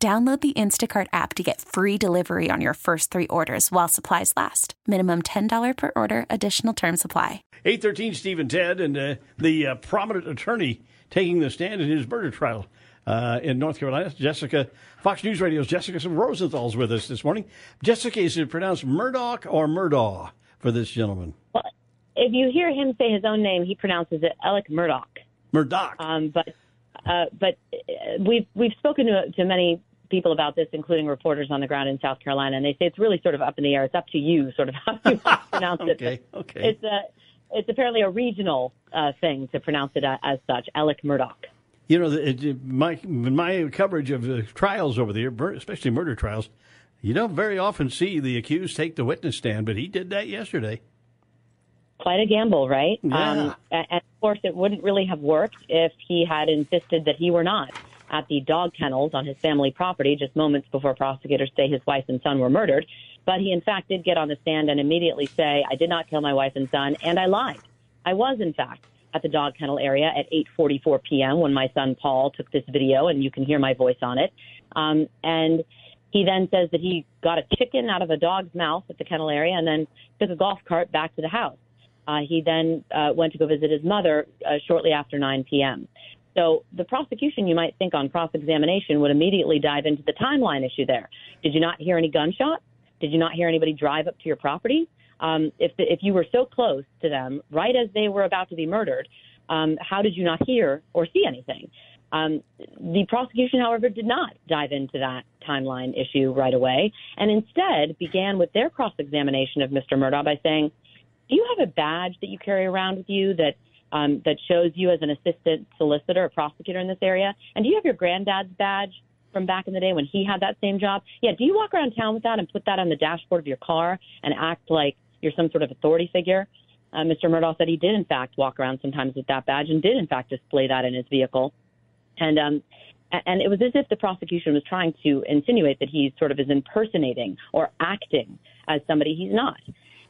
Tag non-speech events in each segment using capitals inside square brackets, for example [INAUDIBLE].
Download the Instacart app to get free delivery on your first three orders while supplies last. Minimum $10 per order, additional term supply. 813 Steve and Ted, and uh, the uh, prominent attorney taking the stand in his murder trial uh, in North Carolina, Jessica, Fox News Radio's Jessica Rosenthal's with us this morning. Jessica, is it pronounced Murdoch or Murdaugh for this gentleman? Well, if you hear him say his own name, he pronounces it Alec Murdaugh. Murdoch. Um, but uh, but uh, we've we've spoken to, to many people about this, including reporters on the ground in South Carolina, and they say it's really sort of up in the air. It's up to you, sort of [LAUGHS] how you [LAUGHS] pronounce okay, it. Okay, okay. It's a it's apparently a regional uh, thing to pronounce it as such. Alec Murdaugh. You know, it, it, my my coverage of the trials over there, especially murder trials, you don't very often see the accused take the witness stand, but he did that yesterday. Quite a gamble, right? Yeah. Um, and of course, it wouldn't really have worked if he had insisted that he were not at the dog kennels on his family property just moments before prosecutors say his wife and son were murdered. But he, in fact, did get on the stand and immediately say, I did not kill my wife and son, and I lied. I was, in fact, at the dog kennel area at 8:44 p.m. when my son Paul took this video, and you can hear my voice on it. Um, and he then says that he got a chicken out of a dog's mouth at the kennel area, and then took a golf cart back to the house. Uh, he then uh, went to go visit his mother uh, shortly after 9 p.m. So the prosecution, you might think on cross examination, would immediately dive into the timeline issue there. Did you not hear any gunshots? Did you not hear anybody drive up to your property? Um, if, the, if you were so close to them right as they were about to be murdered, um, how did you not hear or see anything? Um, the prosecution, however, did not dive into that timeline issue right away and instead began with their cross examination of Mr. Murdaugh by saying, Do you have a badge that you carry around with you that um, that shows you as an assistant solicitor or prosecutor in this area? And do you have your granddad's badge from back in the day when he had that same job? Yeah, do you walk around town with that and put that on the dashboard of your car and act like you're some sort of authority figure? Uh, Mr. Murdoch said he did, in fact, walk around sometimes with that badge and did, in fact, display that in his vehicle. And um, and it was as if the prosecution was trying to insinuate that he sort of is impersonating or acting as somebody he's not.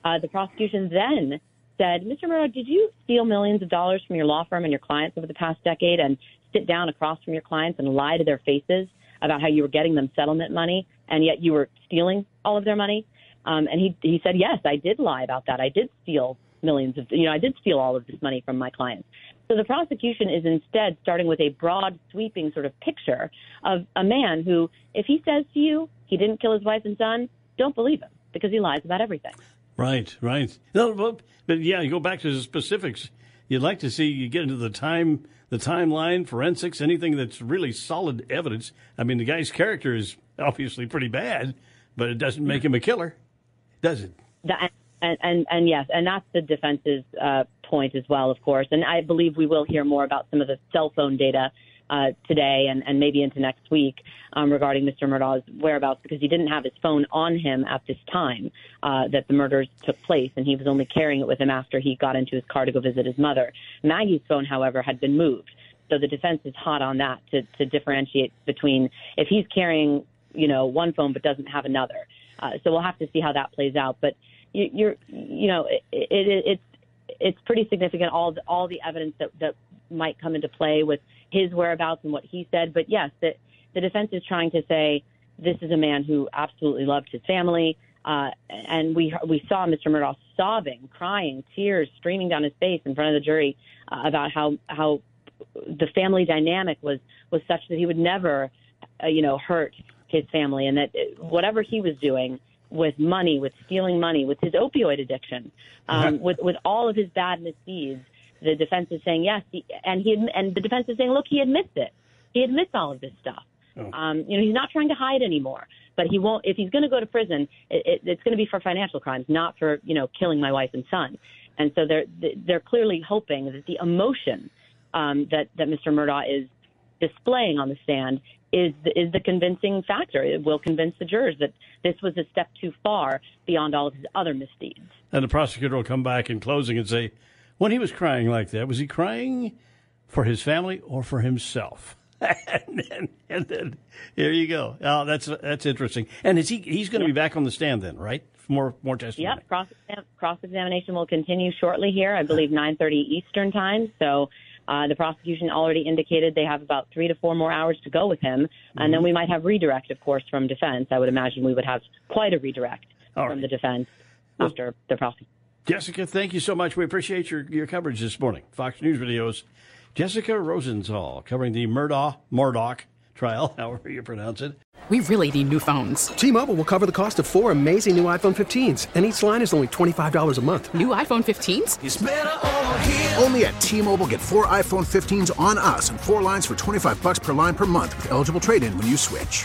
Uh, the prosecution then said, Mr. Murdaugh, did you steal millions of dollars from your law firm and your clients over the past decade and sit down across from your clients and lie to their faces about how you were getting them settlement money and yet you were stealing all of their money? Um, and he, he said, yes, I did lie about that. I did steal millions of, you know, I did steal all of this money from my clients. So the prosecution is instead starting with a broad, sweeping sort of picture of a man who, if he says to you he didn't kill his wife and son, don't believe him because he lies about everything. Right, right. No, but, but yeah, you go back to the specifics. You'd like to see you get into the time, the timeline, forensics, anything that's really solid evidence. I mean, the guy's character is obviously pretty bad, but it doesn't make him a killer, does it? That, and, and, and yes, and that's the defense's uh, point as well, of course. And I believe we will hear more about some of the cell phone data uh, today and, and maybe into next week um, regarding Mr. Murdaugh's whereabouts because he didn't have his phone on him at this time uh, that the murders took place, and he was only carrying it with him after he got into his car to go visit his mother. Maggie's phone, however, had been moved. So the defense is hot on that to, to differentiate between if he's carrying, you know, one phone but doesn't have another. Uh, so we'll have to see how that plays out. But you, you're, you know, it, it, it's it's pretty significant all the, all the evidence that that might come into play with his whereabouts and what he said. But yes, the, the defense is trying to say this is a man who absolutely loved his family. Uh, and we we saw Mr. Murdaugh sobbing, crying, tears streaming down his face in front of the jury uh, about how how the family dynamic was was such that he would never, uh, you know, hurt his family, and that whatever he was doing with money, with stealing money, with his opioid addiction, um, [LAUGHS] with with all of his bad misdeeds, the defense is saying yes, he, and he and the defense is saying, look, he admits it. He admits all of this stuff. Oh. Um, you know, he's not trying to hide anymore. But he won't. If he's going to go to prison, it, it, it's going to be for financial crimes, not for you know killing my wife and son. And so they're they're clearly hoping that the emotion um, that that Mr. Murdaugh is displaying on the stand is is the convincing factor. It will convince the jurors that this was a step too far beyond all of his other misdeeds. And the prosecutor will come back in closing and say, when he was crying like that, was he crying for his family or for himself? [LAUGHS] and, then, and then here you go. Oh, that's that's interesting. And is he he's going to be back on the stand then, right? More more testimony. Yep. Cross cross examination will continue shortly here. I believe 9:30 Eastern time. So. Uh, the prosecution already indicated they have about three to four more hours to go with him, mm-hmm. and then we might have redirect, of course, from defense. I would imagine we would have quite a redirect All from right. the defense well, after the prosecution. Jessica, thank you so much. We appreciate your, your coverage this morning. Fox News Radio's. Jessica Rosenthal covering the Murdaugh, Murdaugh trial, [LAUGHS] however you pronounce it. We really need new phones. T Mobile will cover the cost of four amazing new iPhone 15s, and each line is only $25 a month. New iPhone 15s? Only at T Mobile get four iPhone 15s on us and four lines for 25 bucks per line per month with eligible trade in when you switch.